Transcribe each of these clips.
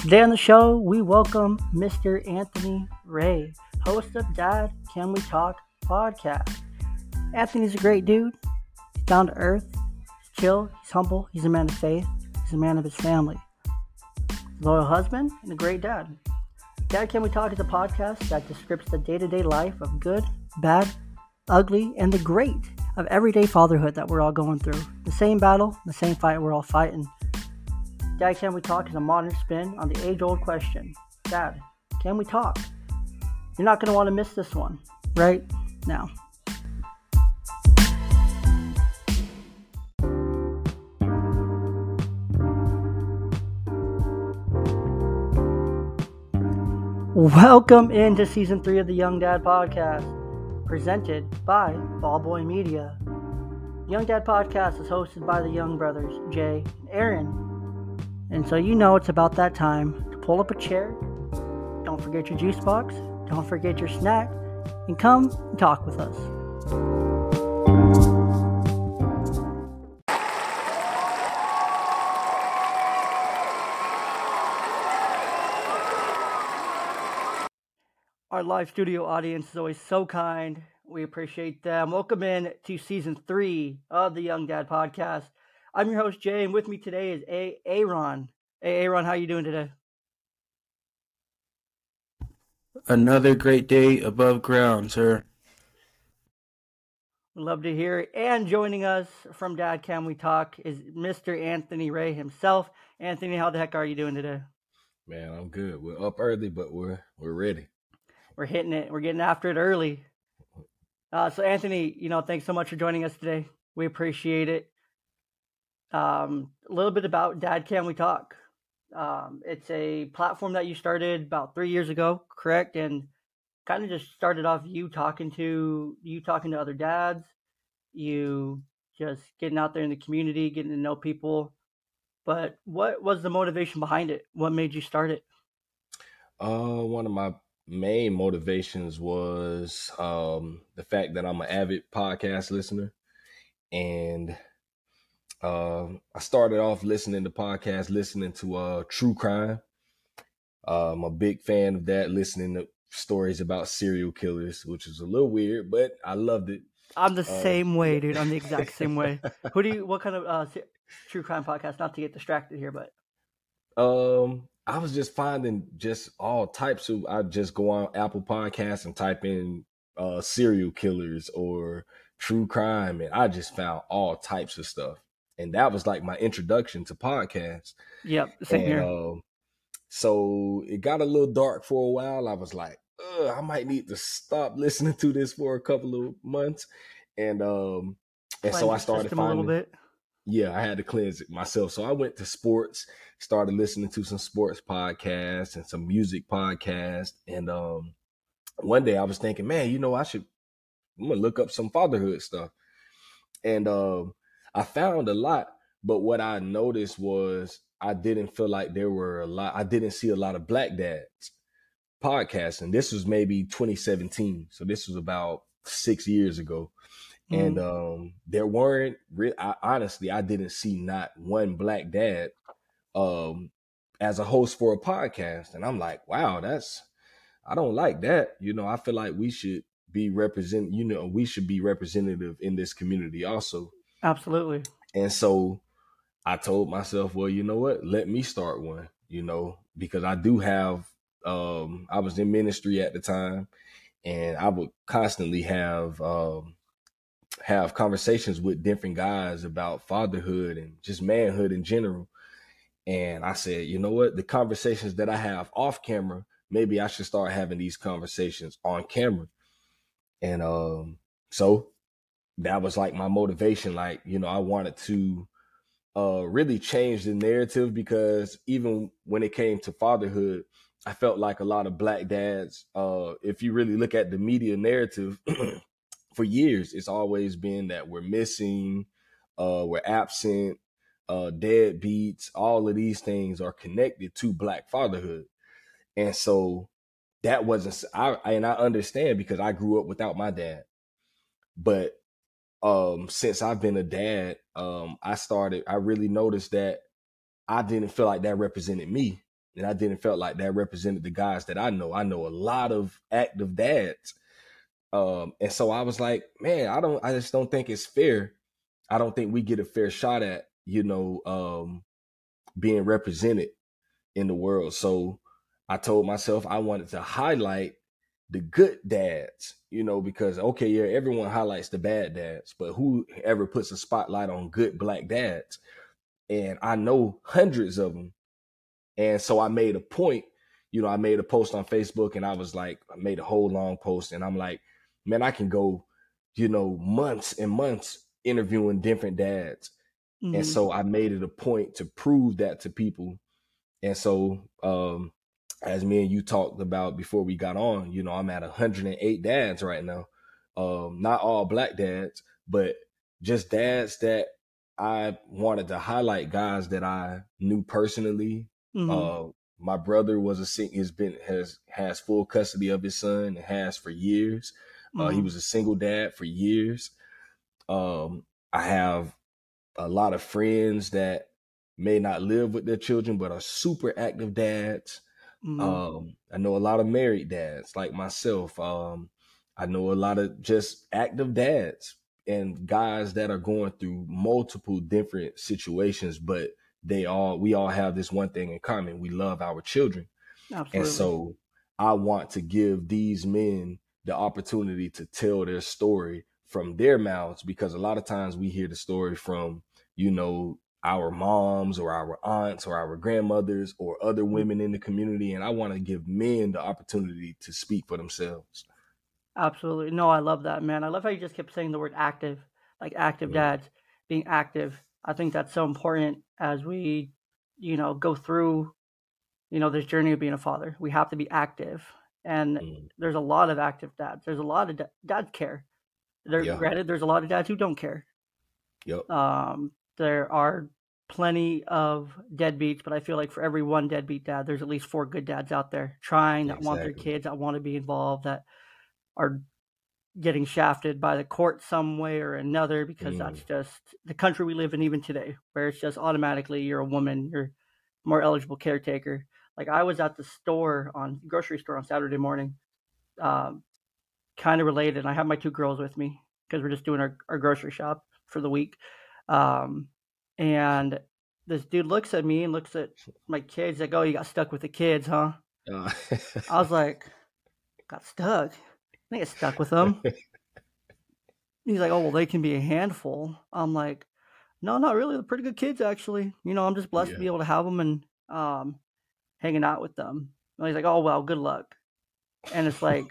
Today on the show, we welcome Mr. Anthony Ray, host of Dad Can We Talk podcast. Anthony's a great dude. He's down to earth, he's chill, he's humble, he's a man of faith, he's a man of his family. Loyal husband and a great dad. Dad Can We Talk is a podcast that describes the day to day life of good, bad, ugly, and the great of everyday fatherhood that we're all going through. The same battle, the same fight we're all fighting. Dad, Can We Talk is a modern spin on the age old question Dad, can we talk? You're not going to want to miss this one right now. Welcome into season three of the Young Dad Podcast, presented by Ballboy Media. Young Dad Podcast is hosted by the Young brothers, Jay and Aaron. And so you know it's about that time to pull up a chair, don't forget your juice box, don't forget your snack, and come and talk with us. Our live studio audience is always so kind. We appreciate them. Welcome in to season three of the Young Dad Podcast. I'm your host Jay, and with me today is A. Aaron. Hey, Aaron, how you doing today? Another great day above ground, sir. Love to hear it. And joining us from Dad Can We Talk is Mr. Anthony Ray himself. Anthony, how the heck are you doing today? Man, I'm good. We're up early, but we're we're ready. We're hitting it. We're getting after it early. Uh, so, Anthony, you know, thanks so much for joining us today. We appreciate it. Um, a little bit about Dad Can We Talk. Um, it's a platform that you started about three years ago, correct? And kind of just started off you talking to you talking to other dads, you just getting out there in the community, getting to know people. But what was the motivation behind it? What made you start it? Uh, one of my main motivations was um, the fact that I'm an avid podcast listener, and uh, I started off listening to podcasts, listening to uh, true crime. Uh, I'm a big fan of that, listening to stories about serial killers, which is a little weird, but I loved it. I'm the Uh, same way, dude. I'm the exact same way. Who do you? What kind of uh, true crime podcast? Not to get distracted here, but Um, I was just finding just all types of. I just go on Apple Podcasts and type in uh serial killers or true crime, and I just found all types of stuff. And that was like my introduction to podcasts. yep, same and, here. um, so it got a little dark for a while. I was like, Ugh, I might need to stop listening to this for a couple of months. And um, and so I started system a little finding bit. yeah, I had to cleanse it myself. So I went to sports, started listening to some sports podcasts and some music podcasts. And um, one day I was thinking, man, you know, I should, I'm gonna look up some fatherhood stuff. And um, I found a lot, but what I noticed was I didn't feel like there were a lot. I didn't see a lot of black dads podcasting. This was maybe 2017, so this was about six years ago and Mm. um there weren't re- I, honestly i didn't see not one black dad um as a host for a podcast and i'm like wow that's i don't like that you know i feel like we should be represent you know we should be representative in this community also Absolutely. and so I told myself, well, you know what? Let me start one, you know, because I do have um I was in ministry at the time and I would constantly have um have conversations with different guys about fatherhood and just manhood in general. And I said, you know what? The conversations that I have off camera, maybe I should start having these conversations on camera. And um so that was like my motivation like you know i wanted to uh really change the narrative because even when it came to fatherhood i felt like a lot of black dads uh if you really look at the media narrative for years it's always been that we're missing uh we're absent uh deadbeats all of these things are connected to black fatherhood. And so that wasn't i and i understand because i grew up without my dad. But um since I've been a dad, um I started I really noticed that I didn't feel like that represented me. and I didn't felt like that represented the guys that I know. I know a lot of active dads. Um, and so I was like, man, I don't I just don't think it's fair. I don't think we get a fair shot at, you know, um, being represented in the world. So I told myself I wanted to highlight the good dads, you know, because okay, yeah, everyone highlights the bad dads, but who ever puts a spotlight on good black dads? And I know hundreds of them. And so I made a point, you know, I made a post on Facebook and I was like, I made a whole long post and I'm like, man, I can go, you know, months and months interviewing different dads. Mm-hmm. And so I made it a point to prove that to people. And so um as me and you talked about before we got on, you know, I'm at 108 dads right now. Um, not all black dads, but just dads that I wanted to highlight guys that I knew personally. Mm-hmm. Uh, my brother was a has been has has full custody of his son and has for years. Mm-hmm. Uh, he mm-hmm. was a single dad for years. Um, I have a lot of friends that may not live with their children but are super active dads. Mm-hmm. Um, I know a lot of married dads like myself. Um, I know a lot of just active dads and guys that are going through multiple different situations, but they all we all have this one thing in common. We love our children. Absolutely. And so I want to give these men the opportunity to tell their story from their mouths because a lot of times we hear the story from, you know, our moms or our aunts or our grandmothers or other mm-hmm. women in the community. And I want to give men the opportunity to speak for themselves. Absolutely. No, I love that, man. I love how you just kept saying the word active, like active yeah. dads being active. I think that's so important as we, you know, go through, you know, this journey of being a father. We have to be active. And mm. there's a lot of active dads. There's a lot of da- dads care. There, yeah. granted, there's a lot of dads who don't care. Yep. Um, there are plenty of deadbeats, but I feel like for every one deadbeat dad, there's at least four good dads out there trying that exactly. want their kids, that want to be involved, that are getting shafted by the court some way or another because mm. that's just the country we live in even today, where it's just automatically you're a woman, you're more eligible caretaker. Like I was at the store on grocery store on Saturday morning, um, kind of related. I have my two girls with me because we're just doing our, our grocery shop for the week. Um, and this dude looks at me and looks at my kids like, "Oh, you got stuck with the kids, huh?" Uh. I was like, "Got stuck? I get stuck with them." He's like, "Oh, well, they can be a handful." I'm like, "No, not really. They're pretty good kids, actually. You know, I'm just blessed yeah. to be able to have them and um, hanging out with them." And he's like, "Oh, well, good luck." And it's like,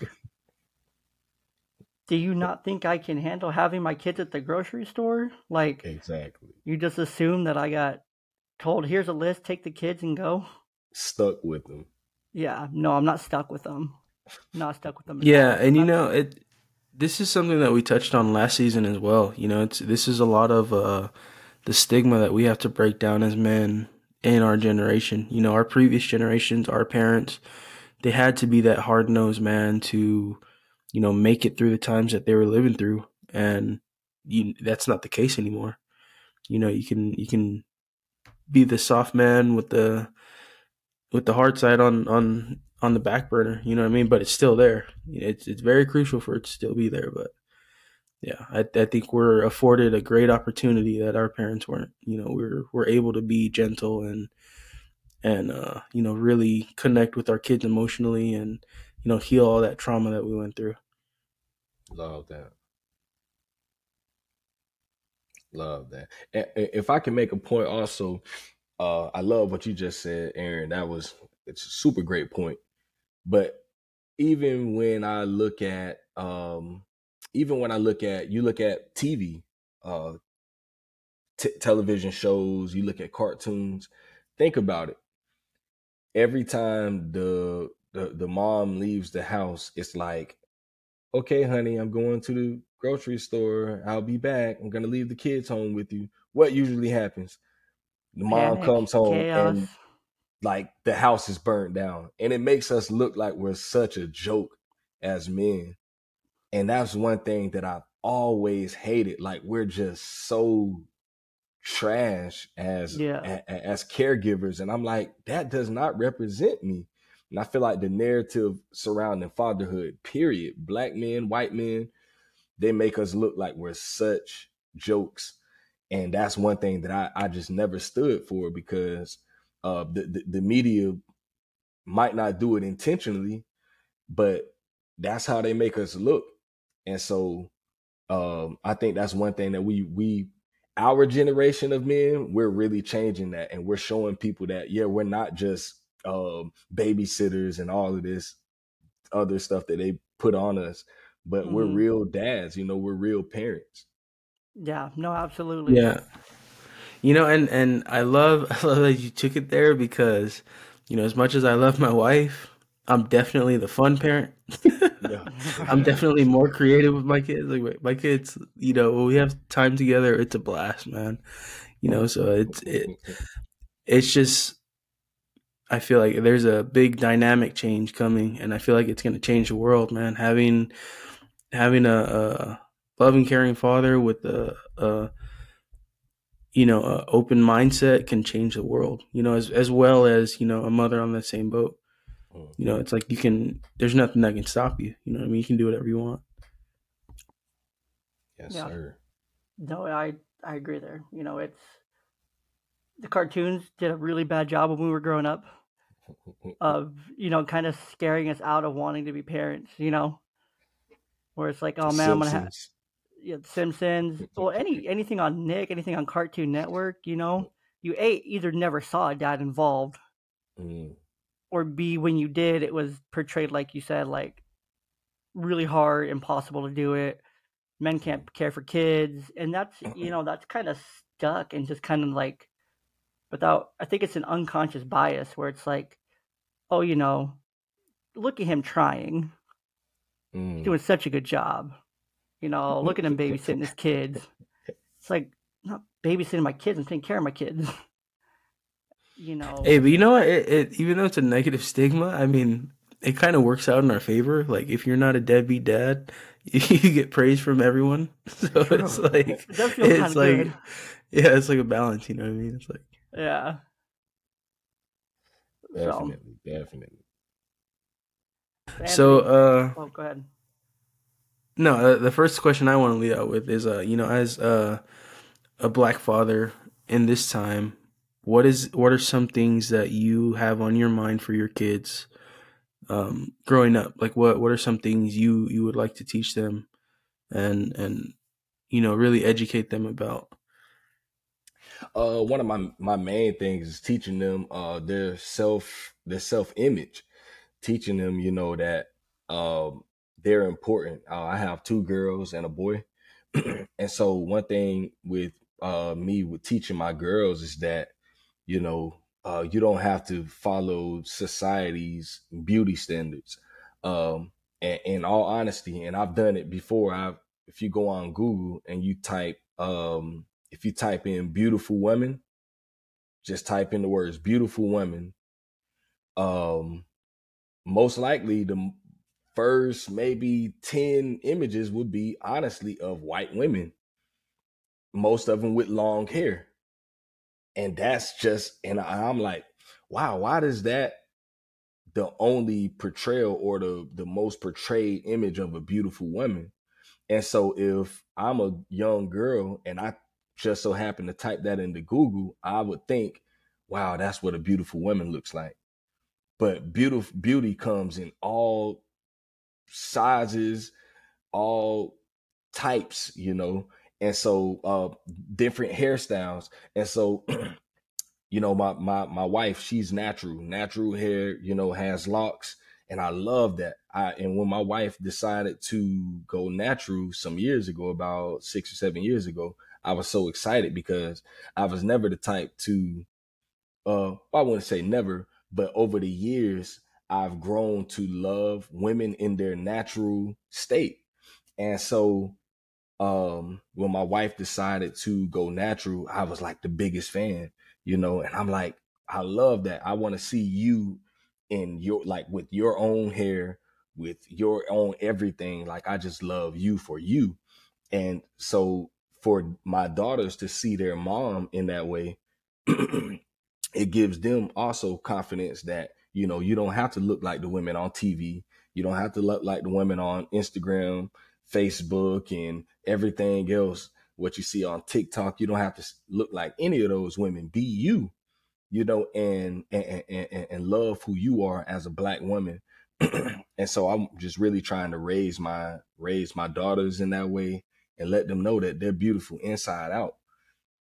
do you not think I can handle having my kids at the grocery store? Like, exactly. You just assume that I got told, here's a list, take the kids and go. Stuck with them. Yeah, no, I'm not stuck with them. not stuck with them. Yeah, and you know it. This is something that we touched on last season as well. You know, it's this is a lot of uh, the stigma that we have to break down as men in our generation. You know, our previous generations, our parents, they had to be that hard nosed man to you know, make it through the times that they were living through. And you, that's not the case anymore. You know, you can, you can be the soft man with the, with the hard side on, on, on the back burner, you know what I mean? But it's still there. It's, it's very crucial for it to still be there. But yeah, I, I think we're afforded a great opportunity that our parents weren't, you know, we're, we're able to be gentle and, and, uh, you know, really connect with our kids emotionally and, you know, heal all that trauma that we went through. Love that. Love that. And if I can make a point also, uh, I love what you just said, Aaron. That was it's a super great point. But even when I look at um even when I look at you look at TV, uh t- television shows, you look at cartoons, think about it. Every time the the the mom leaves the house, it's like, okay, honey, I'm going to the grocery store. I'll be back. I'm gonna leave the kids home with you. What usually happens? The mom Panic, comes home chaos. and like the house is burned down, and it makes us look like we're such a joke as men. And that's one thing that I've always hated. Like we're just so trash as Yeah. a- as caregivers and i'm like that does not represent me and i feel like the narrative surrounding fatherhood period. Black men white men they make us look like we're such jokes. And that's one thing that i, I just never stood for because uh the, the, the media might not do it intentionally but that's how they make us look. And so um i think that's one thing that we we our generation of men we're really changing that. And we're showing people that yeah we're not just um babysitters and all of this other stuff that they put on us but we're Mhm. real dads you know we're real parents Yeah, no, absolutely. Yeah. You know, and and I love I love that you took it there because, you know, as much as I love my wife, I'm definitely the fun parent. yeah I'm definitely more creative with my kids. Like my- my kids, you know, when we have time together, it's a blast, man. You know, so it's it, it's just I feel like there's a big dynamic change coming, and I feel like it's going to change the world, man. Having having a, a loving, caring father with a, a you know a open mindset can change the world. You know, as as well as you know a mother on the same boat. Mm. You know, it's like you can. There's nothing that can stop you. You know what I mean? You can do whatever you want. yes Yeah. sir No, I I agree there. You know, it's the cartoons did a really bad job when we were growing up of you know kind of scaring us out of wanting to be parents. You know, where it's like, oh man, I'm gonna have Simpsons. yeah, Simpsons. Well, any anything on Nick, anything on Cartoon Network. You know, you a either never saw a dad involved, Mm, or b when you did, it was portrayed like you said, like really hard, impossible to do it. Men can't care for kids, and that's you know that's kind of stuck and just kind of like without. I think it's an unconscious bias where it's like, oh, you know, look at him trying, mm. doing such a good job. You know, look at him babysitting his kids. It's like I'm not babysitting my kids. I'm taking care of my kids. you know, Hey, but you know what? It, it even though it's a negative stigma, I mean, it kind of works out in our favor. Like if you're not a deadbeat dad, you get praise from everyone. So it's like it it's like good. yeah, it's like a balance. You know what I mean? It's like Yeah. So, definitely definitely so. Uh oh, go ahead. No, uh, the first question I want to lead out with is, uh, you know, as uh, a black father in this time, what is what are some things that you have on your mind for your kids um, growing up? Like, what what are some things you you would like to teach them, and and you know, really educate them about? Uh one of my my main things is teaching them uh their self their self image teaching them you know that um they're important. Uh, i have two girls and a boy. And so one thing with uh me with teaching my girls is that you know uh you don't have to follow society's beauty standards. Um and in all honesty and i've done it before I've if you go on google and you type um if you type in beautiful women, just type in the words beautiful women. Um, most likely the first maybe 10 images would be honestly of white women, most of them with long hair. And that's just, and I'm like, wow, why does that the only portrayal or the, the most portrayed image of a beautiful woman? And so if I'm a young girl and I just so happen to type that into Google, I would think, wow, that's what a beautiful woman looks like. But beautiful beauty comes in all sizes, all types, you know, and so uh different hairstyles. And so you know, my my my wife, she's natural, natural hair, you know, has locks, and I love that. I and when my wife decided to go natural some years ago, about six or seven years ago, I was so excited because I was never the type to, uh, I wouldn't say never, but over the years, I've grown to love women in their natural state, and so um when my wife decided to go natural, I was like the biggest fan you know and i'm like i love that. I want to see you in your like with your own hair with your own everything. Like i just love you for you. And so for my daughters to see their mom in that way, it gives them also confidence that, you know, you don't have to look like the women on TV. You don't have to look like the women on Instagram, Facebook, and everything else. What you see on TikTok, you don't have to look like any of those women. Be you, you know, and and and, and love who you are as a black woman. and so I'm just really trying to raise my raise my daughters in that way and let them know that they're beautiful inside out.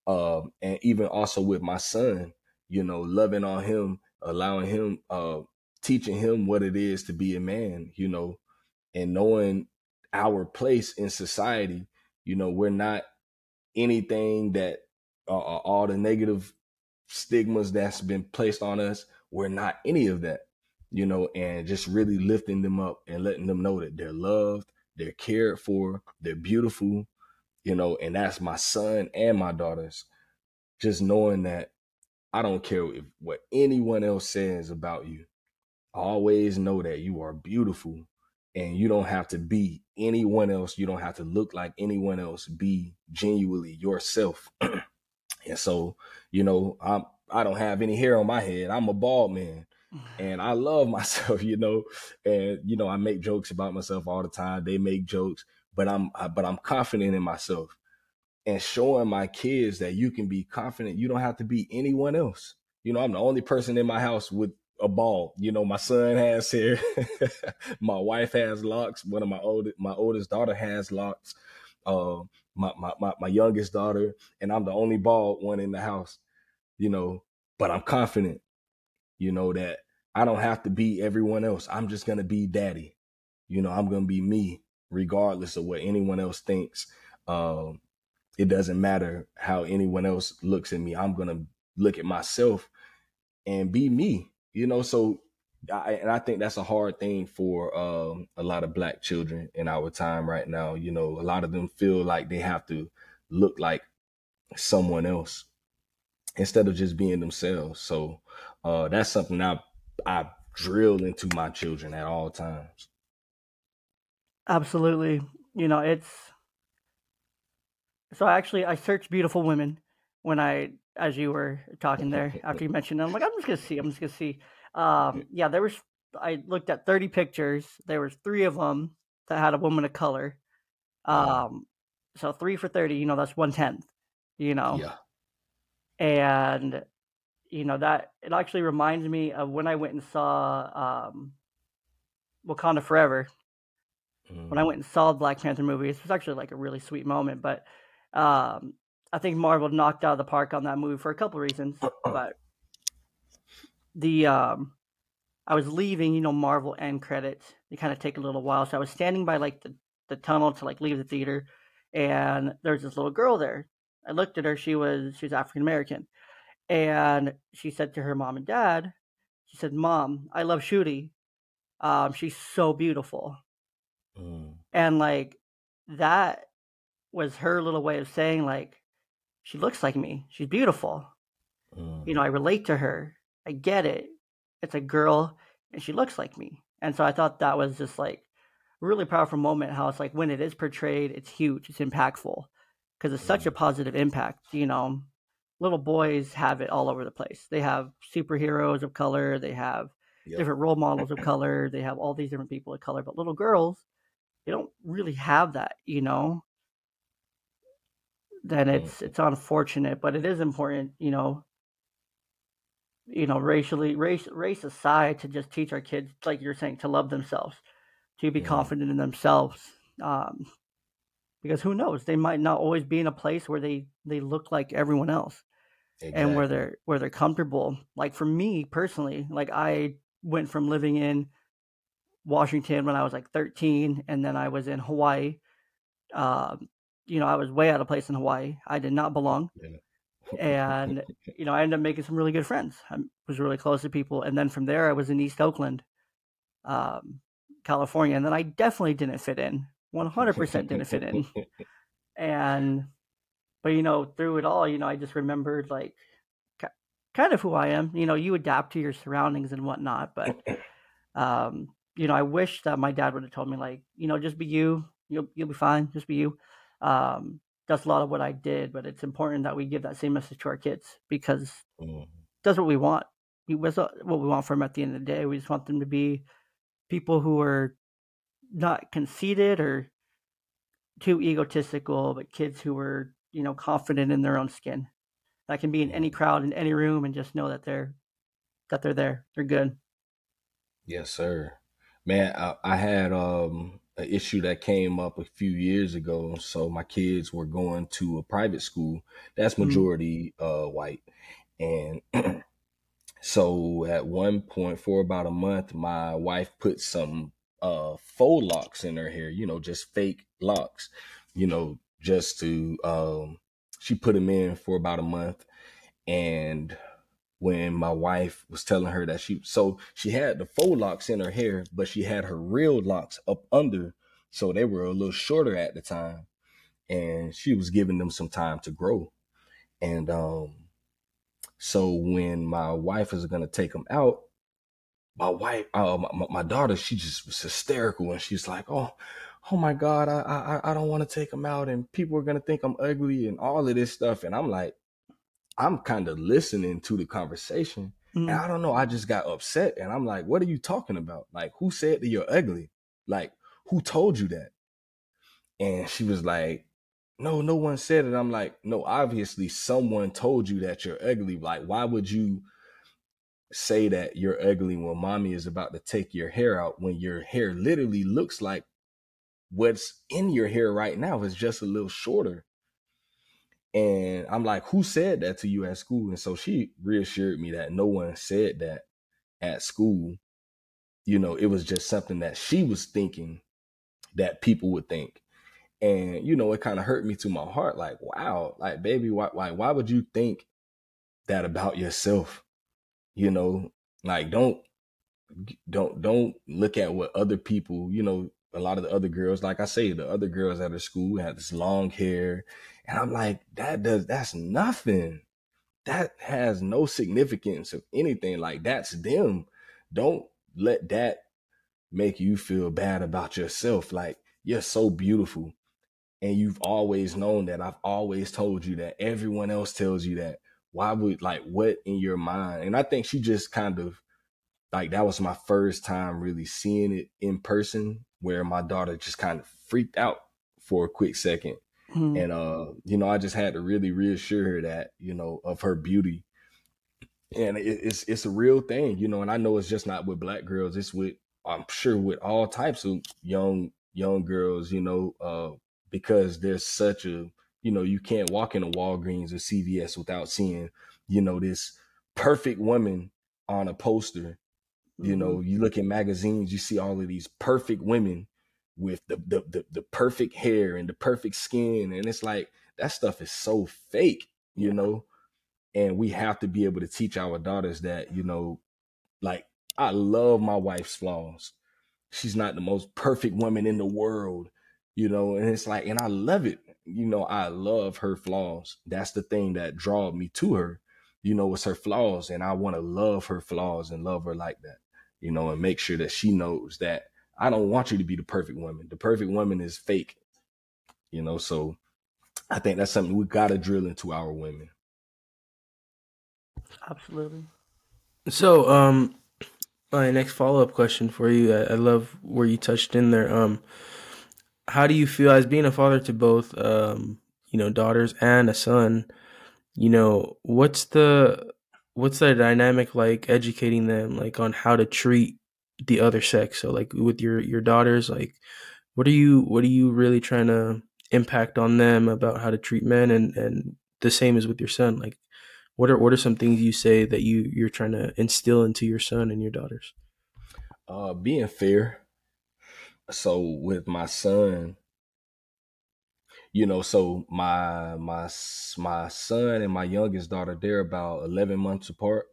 Um, and even also with my son, you know, loving on him, allowing him, uh, teaching him what it is to be a man, you know, and knowing our place in society. You know, we're not anything that uh, uh all the negative stigmas that's been placed on us. We're not any of that, you know, and just really lifting them up and letting them know that they're loved, they're cared for, they're beautiful, you know, and that's my son and my daughters. Just knowing that I don't care if, what anyone else says about you. Always know that you are beautiful and you don't have to be anyone else. You don't have to look like anyone else. Be genuinely yourself. and so, you know, I'm I don't have any hair on my head. I'm a bald man and I love myself, you know, and you know I make jokes about myself all the time. They make jokes, but I'm but I'm confident in myself and showing my kids that you can be confident. You don't have to be anyone else. You know, I'm the only person in my house with a ball. You know, my son has hair, my wife has locks. One of my oldest, my oldest daughter has locks. Uh, my, my my my youngest daughter, and I'm the only bald one in the house. You know, but I'm confident you know, that I don't have to be everyone else. I'm just going to be daddy. You know, I'm going to be me, regardless of what anyone else thinks. Um, it doesn't matter how anyone else looks at me. I'm going to look at myself and be me, you know, so I, and I think that's a hard thing for um, a lot of black children in our time right now. You know, a lot of them feel like they have to look like someone else instead of just being themselves. So uh, that's something I I drill into my children at all times. Absolutely. You know, it's so actually I searched beautiful women when I as you were talking there after you mentioned them. I'm like, I'm just gonna see. I'm just gonna see. Um, yeah, there was I looked at 30 pictures. There was three of them that had a woman of color. Um, so three for 30, you know, that's one tenth, you know. Yeah. And you know that it actually reminds me of when I went and saw um, Wakanda Forever. Mm. When I mm. went and saw the Black Panther movie, it was actually like a really sweet moment. But um, I think Marvel knocked out of the park on that movie for a couple reasons. but the um, I was leaving, you know, Marvel end credits. They kind of take a little while, so I was standing by like the the tunnel to like leave the theater, and there's this little girl there. I looked at her; she was she was African American and she said to her mom and dad, she said, "Mom, I love Shuri. Um, she's so beautiful." Mm. And like that was her little way of saying like she looks like me. She's beautiful. Mm. You know, I relate to her. I get it. It's a girl and she looks like me. And so I thought that was just like a really powerful moment how it's like when it is portrayed, it's huge, it's impactful because it's mm. such a mm. positive impact, you know little boys have it all over the place. They have superheroes of color, they have yep. different role models of color, they have all these different people of color, but little girls, they don't really have that, you know. Then it's mm. it's unfortunate, but it is important, you know. You know, racially race race aside, to just teach our kids, like you're saying, to love themselves, to be yeah. confident in themselves. Um, because who knows, they might not always be in a place where they they look like everyone else exactly. and where they're where they're comfortable. Like for me personally, like I went from living in Washington when I was like 13, and then I was in Hawaii. Um, you know, I was way out of place in Hawaii. I did not belong. Yeah. and you know, I ended up making some really good friends. I was really close to people, and then from there, I was in East Oakland, um, California, and then I definitely didn't fit in. One hundred percent didn't fit in, and but you know, through it all, you know, I just remembered like kind of who I am. You know, you adapt to your surroundings and whatnot, but um, you know, I wish that my dad would have told me like, you know, just be you. You'll you'll be fine. Just be you. Um, that's a lot of what I did, but it's important that we give that same message to our kids because Mm. that's what we want. We that's what we want from them at the end of the day. We just want them to be people who are not conceited or too egotistical, but kids who are, you know, confident in their own skin. That can be in any crowd, in any room, and just know that they're that they're there. They're good. Yes, sir. Man, I, I had um an issue that came up a few years ago. So my kids were going to a private school that's Mhm. majority uh white. And so at one point for about a month, my wife put some uh faux locks in her hair, you know, just fake locks, you know, just to um she put them in for about a month and when my wife was telling her that she so she had the faux locks in her hair, but she had her real locks up under, so they were a little shorter at the time, and she was giving them some time to grow. And um, so when my wife was gonna take them out, my wife, uh, my, my daughter, she just was hysterical, and she's like, "Oh, oh my God, I I I don't want to take them out, and people are gonna think I'm ugly, and all of this stuff." And I'm like, I'm kind of listening to the conversation, and Mm. I don't know, I just got upset, and I'm like, "What are you talking about? Like, who said that you're ugly? Like, who told you that?" And she was like, "No, no one said it." I'm like, "No, obviously someone told you that you're ugly. Like, why would you?" say that you're ugly when mommy is about to take your hair out when your hair literally looks like what's in your hair right now is just a little shorter. And I'm like, who said that to you at school? And so she reassured me that no one said that at school. You know, it was just something that she was thinking that people would think. And, you know, it kind of hurt me to my heart. Like, wow, like, baby, why, why, why would you think that about yourself? You know, like, don't, don't, don't look at what other people, you know, a lot of the other girls, like I say, the other girls at her school had this long hair. And I'm like, that does, that's nothing. That has no significance of anything. Like, that's them. Don't let that make you feel bad about yourself. Like, you're so beautiful. And you've always known that. I've always told you that. Everyone else tells you that. Why would, like, what in your mind? And I think she just kind of, like, that was my first time really seeing it in person where my daughter just kind of freaked out for a quick second. Mm. And, uh, you know, I just had to really reassure her that, you know, of her beauty. And it, it's, it's a real thing, you know, and I know it's just not with black girls. It's with, I'm sure with all types of young, young girls, you know, uh, because there's such a, you know, you can't walk in a Walgreens or CVS without seeing, you know, this perfect woman on a poster. You Mhm. know, you look in magazines, you see all of these perfect women with the the the, the perfect hair and the perfect skin, and it's like that stuff is so fake, you Yeah. know. And we have to be able to teach our daughters that, you know, like I love my wife's flaws. She's not the most perfect woman in the world, you know, and it's like, and I love it. You know, I love her flaws. That's the thing that drawed me to her, you know, it's her flaws. And I want to love her flaws and love her like that, you know, and make sure that she knows that I don't want you to be the perfect woman. The perfect woman is fake, you know, so I think that's something we got to drill into our women. Absolutely. So, um, my next follow up question for you, I, I love where you touched in there. Um, how do you feel as being a father to both, um, you know, daughters and a son? You know, what's the what's the dynamic like educating them like on how to treat the other sex? So, like with your your daughters, like what are you what are you really trying to impact on them about how to treat men, and and the same as with your son, like what are what are some things you say that you you're trying to instill into your son and your daughters? Uh, being fair. So with my son, you know, so my my my son and my youngest daughter, they're about eleven months apart.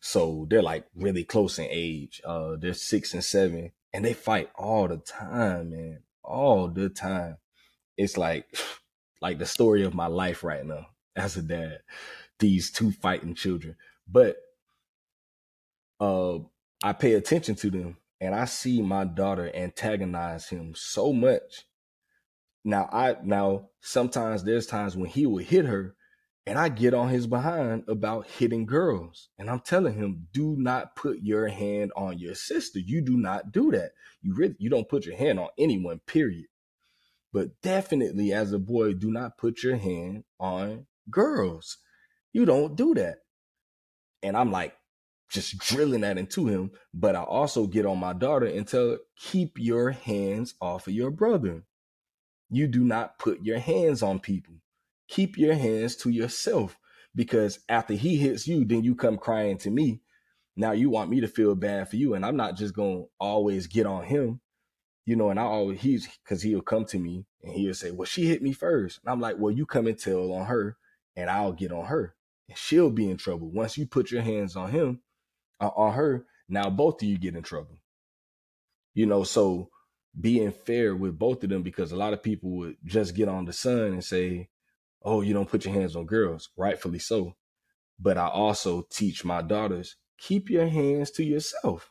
So they're like really close in age. Uh, they're six and seven, and they fight all the time, man, all the time. It's like like the story of my life right now as a dad. These two fighting children, but uh, I pay attention to them, and I see my daughter antagonize him so much now I now sometimes there's times when he will hit her and I get on his behind about hitting girls. And I'm telling him, do not put your hand on your sister. You do not do that. You really you don't put your hand on anyone, period. But definitely as a boy, do not put your hand on girls. You don't do that. And I'm like just drilling that into him. But I also get on my daughter and tell her, keep your hands off of your brother. You do not put your hands on people. Keep your hands to yourself because after he hits you, then you come crying to me. Now you want me to feel bad for you. And I'm not just to always get on him, you know, and I always, he's, cause he'll come to me and he'll say, well, she hit me first. And I'm like, well, you come and tell on her and I'll get on her and she'll be in trouble. Once you put your hands on him, uh, on her, now both of you get in trouble. You know, so being fair with both of them because a lot of people would just get on the son and say, Oh, you don't put your hands on girls, rightfully so. But I also teach my daughters, keep your hands to yourself.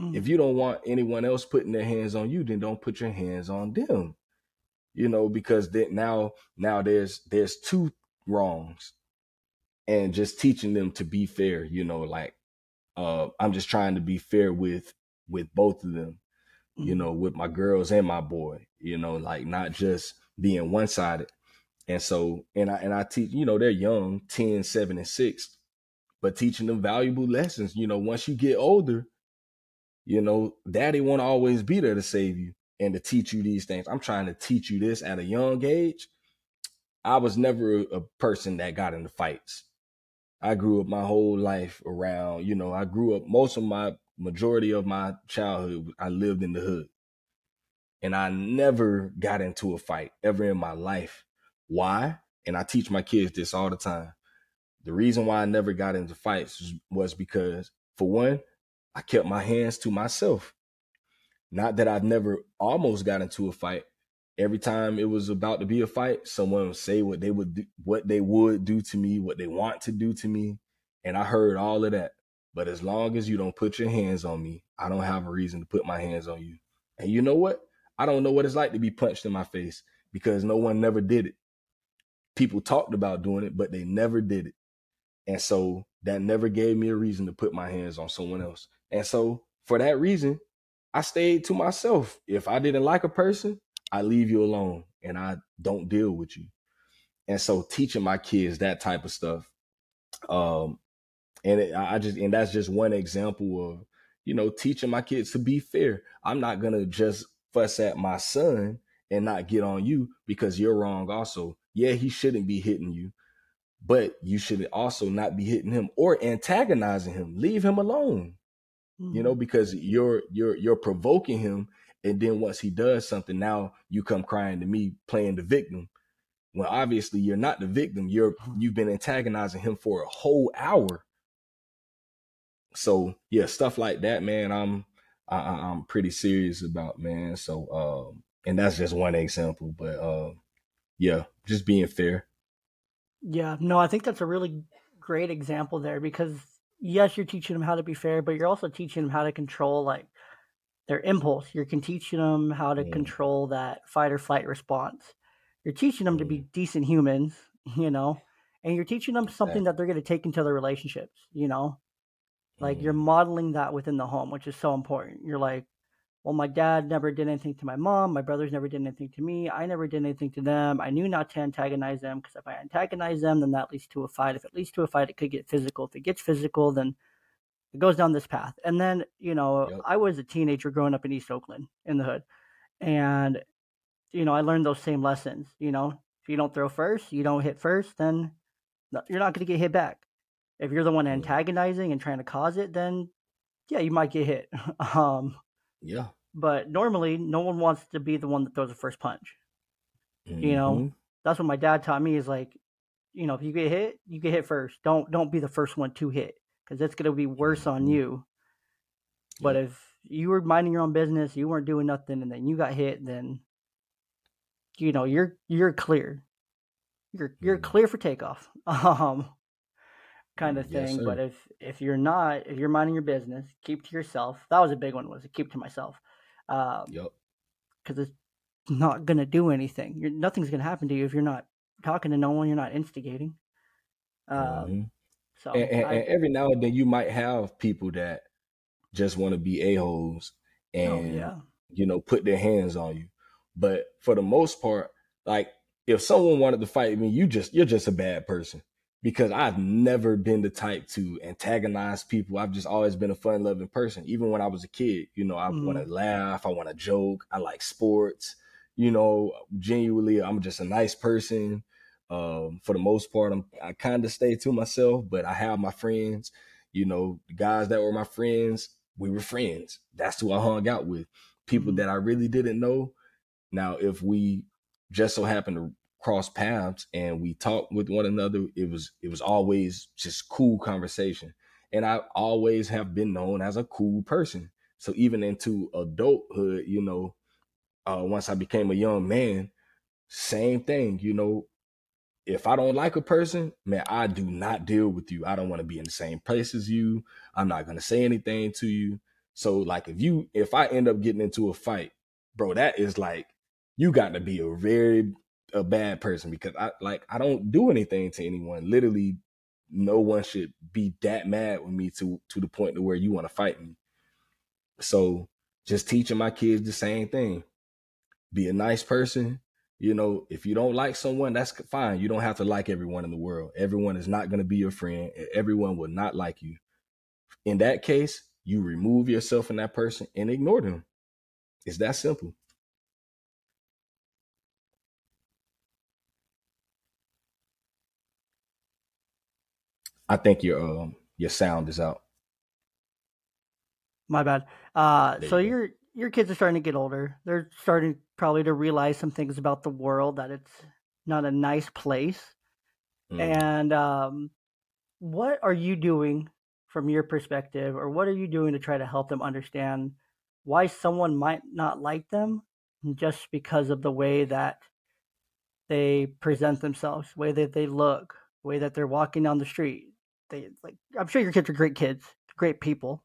Mm. If you don't want anyone else putting their hands on you, then don't put your hands on them. You know, because that now now there's there's two wrongs. And just teaching them to be fair, you know, like uh I'm just trying to be fair with with both of them you know, with my girls and my boy, you know, like not just being one sided. And so, and I, and I teach, you know, they're young, 10, 7, and 6, but teaching them valuable lessons. You know, once you get older, you know, daddy won't always be there to save you and to teach you these things. I'm trying to teach you this at a young age. I was never a person that got into fights. I grew up my whole life around, you know, I grew up most of my majority of my childhood, I lived in the hood. And I never got into a fight ever in my life. Why? And I teach my kids this all the time. The reason why I never got into fights was because, for one, I kept my hands to myself. Not that I've never almost got into a fight. Every time it was about to be a fight, someone would say what they would do, what they would do to me, what they want to do to me, and I heard all of that. But as long as you don't put your hands on me, I don't have a reason to put my hands on you. And you know what? I don't know what it's like to be punched in my face because no one never did it. People talked about doing it, but they never did it. And so that never gave me a reason to put my hands on someone else. And so for that reason, I stayed to myself. If I didn't like a person, I leave you alone and I don't deal with you. And so teaching my kids that type of stuff um, and it, I just and that's just one example of you know teaching my kids to be fair. I'm not gonna just fuss at my son and not get on you because you're wrong. Also, yeah, he shouldn't be hitting you, but you should also not be hitting him or antagonizing him. Leave him alone. Mm-hmm. You know, mm-hmm. because you're you're you're provoking him, and then once he does something, now you come crying to me playing the victim. Well, obviously you're not the victim. You're mm-hmm. you've been antagonizing him for a whole hour so yeah, stuff like that, man. I'm I, I'm pretty serious about, man. So um, and that's just one example, but uh, yeah, just being fair. Yeah, no, I think that's a really great example there because yes, you're teaching them how to be fair, but you're also teaching them how to control like their impulse. You're teaching them how to mm. control that fight or flight response. You're teaching them mm. to be mm. decent humans, you know, and you're teaching them something that they're going to take into their relationships, you know. Like you're mm. modeling that within the home, which is so important. You're like, well, my dad never did anything to my mom. My brothers never did anything to me. I never did anything to them. I knew not to antagonize them because if I antagonize them, then that leads to a fight. If it leads to a fight, it could get physical. If it gets physical, then it goes down this path. And then, you know, yep. I was a teenager growing up in East Oakland in the hood. And, you know, I learned those same lessons. You know, if you don't throw first, you don't hit first, then you're not going to get hit back. If you're the one antagonizing and trying to cause it, then yeah, you might get hit. um, yeah. But normally, no one wants to be the one that throws the first punch. Mm-hmm. You know, that's what my dad taught me. Is like, you know, if you get hit, you get hit first. Don't don't be the first one to hit because it's gonna be worse mm-hmm. on you. But yeah. if you were minding your own business, you weren't doing nothing, and then you got hit, then you know you're you're clear. You're you're mm-hmm. clear for takeoff. Um, kind of thing. Yes, but if if you're not, if you're minding your business, keep to yourself. That was a big one. Was keep to myself. Um, yep. Because it's not gonna do anything. You're, nothing's gonna happen to you if you're not talking to no one. You're not instigating. Um, Mm-hmm. So And, and, I, and every now and then you might have people that just want to be a-holes oh and yeah, you know put their hands on you. But for the most part, like if someone wanted to fight me, you just you're just a bad person. Because I've never been the type to antagonize people. I've just always been a fun loving person. Even when I was a kid, you know, I Mhm. want to laugh, I want to joke, I like sports, you know, genuinely I'm just a nice person. Um, for the most part, I'm I kind of stay to myself, but I have my friends. You know, the guys that were my friends, we were friends. That's who I hung out with. People Mhm. that I really didn't know. Now, if we just so happen to cross paths and we talk with one another, it was it was always just cool conversation. And I always have been known as a cool person. So even into adulthood, you know, uh, once I became a young man, same thing, you know, if I don't like a person, man, I do not deal with you. I don't want to be in the same place as you. I'm not going to say anything to you. So like if you if I end up getting into a fight, bro, that is like you got to be a very a bad person because I like I don't do anything to anyone. Literally no one should be that mad with me to to the point to where you want to fight me. So just teaching my kids the same thing. Be a nice person, you know, if you don't like someone, that's fine. You don't have to like everyone in the world. Everyone is not going to be your friend. Everyone will not like you. In that case, you remove yourself from that person and ignore them. It's that simple. I think your um your sound is out. my bad. Uh, so you your your kids are starting to get older. They're starting probably to realize some things about the world that it's not a nice place. Mm. And um, what are you doing from your perspective, or what are you doing to try to help them understand why someone might not like them just because of the way that they present themselves, the way that they look, the way that they're walking down the street? They like. I'm sure your kids are great kids, great people,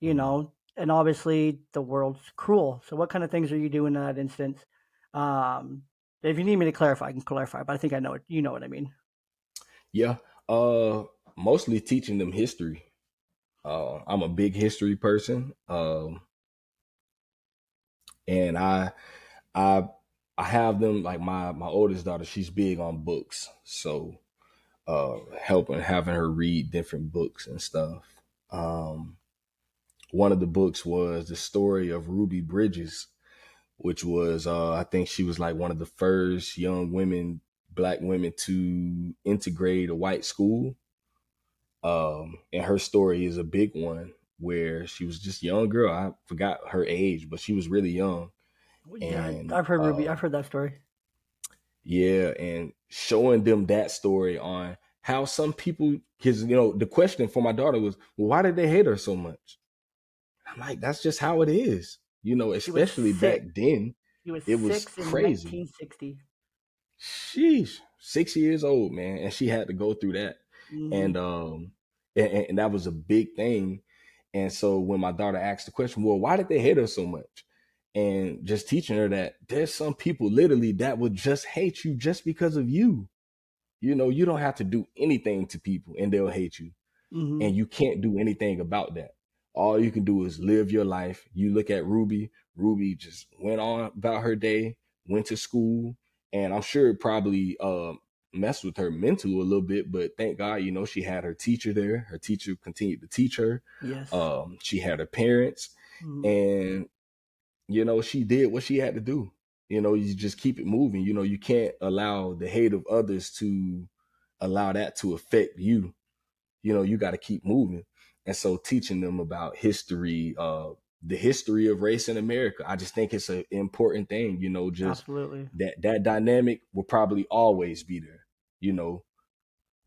you Mhm. know. And obviously, the world's cruel. So, what kind of things are you doing in that instance? Um, if you need me to clarify, I can clarify. But I think I know it. You know what I mean. Yeah. Uh mostly teaching them history. Uh I'm a big history person. Um and I I I have them like my my oldest daughter, she's big on books. So uh helping having her read different books and stuff. Um one of the books was the story of Ruby Bridges, which was uh I think she was like one of the first young women, black women to integrate a white school. Um and her story is a big one where she was just a young girl. I forgot her age, but she was really young. Yeah, And I've heard Ruby. uh, I've heard that story. Yeah, and showing them that story on how some people, because you know, the question for my daughter was, well, why did they hate her so much? I'm like, that's just how it is, you know, especially back then. He was it was six crazy. 1960. Sheesh, six years old, man, and she had to go through that, Mhm. and um, and and that was a big thing. And so when my daughter asked the question, well, why did they hate her so much? And just teaching her that there's some people literally that would just hate you just because of you. You know, you don't have to do anything to people and they'll hate you. Mhm. And you can't do anything about that. All you can do is live your life. You look at Ruby. Ruby just went on about her day, went to school, and I'm sure it probably um messed with her mental a little bit, but thank God, you know, she had her teacher there. Her teacher continued to teach her. yes. Um, she had her parents, Mhm. and you know, she did what she had to do. You know, you just keep it moving. You know, you can't allow the hate of others to allow that to affect you. You know, you got to keep moving. And so teaching them about history, uh, the history of race in America, I just think it's an important thing, you know, just Absolutely. that that dynamic will probably always be there. You know,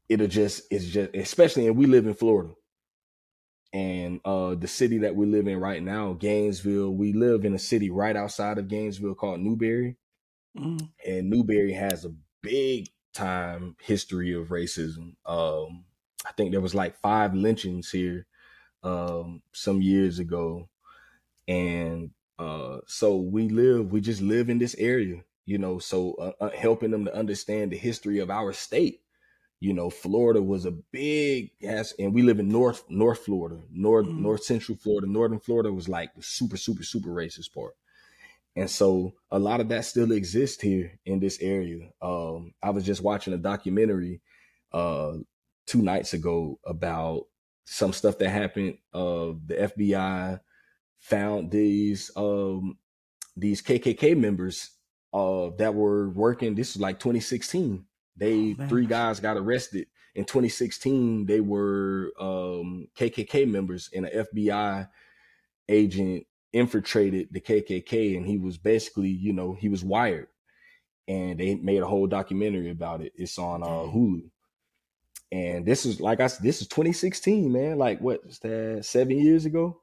it'll just it's just especially and we live in Florida. And uh the city that we live in right now, Gainesville, we live in a city right outside of Gainesville called Newberry. Mhm. And Newberry has a big time history of racism. Um I think there was like five lynchings here um some years ago. And Uh, so we live, we just live in this area, you know. So uh, uh, helping them to understand the history of our state. You know, Florida was a big yes, and we live in North North Florida, North mm-hmm. North Central Florida. Northern Florida was like the super super super racist part. And so a lot of that still exists here in this area. Um, I was just watching a documentary uh, two nights ago about some stuff that happened. Uh, the FBI found these um, these KKK members uh, that were working. This is like 2016. They oh, three guys got arrested in 2016. They were um, KKK members, and an FBI agent infiltrated the KKK, and he was basically, you know, he was wired, and they made a whole documentary about it. It's on uh, Hulu, and this is like I said, this is 2016, man. Like what is that? Seven years ago,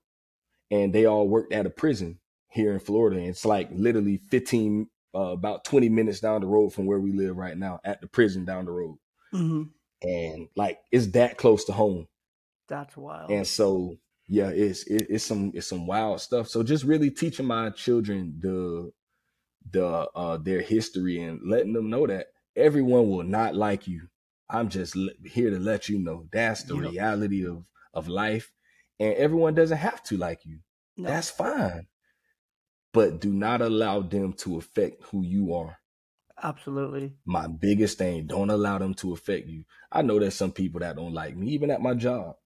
and they all worked at a prison here in Florida. And it's like literally 15, uh, about 20 minutes down the road from where we live right now, at the prison down the road. Mm-hmm. And like it's that close to home. That's wild. And so yeah, it's it, it's some it's some wild stuff. So just really teaching my children the the uh their history and letting them know that everyone will not like you. I'm just here to let you know that's the yep. reality of of life, and everyone doesn't have to like you. No. That's fine, but do not allow them to affect who you are. Absolutely. My biggest thing: don't allow them to affect you. I know there's some people that don't like me, even at my job.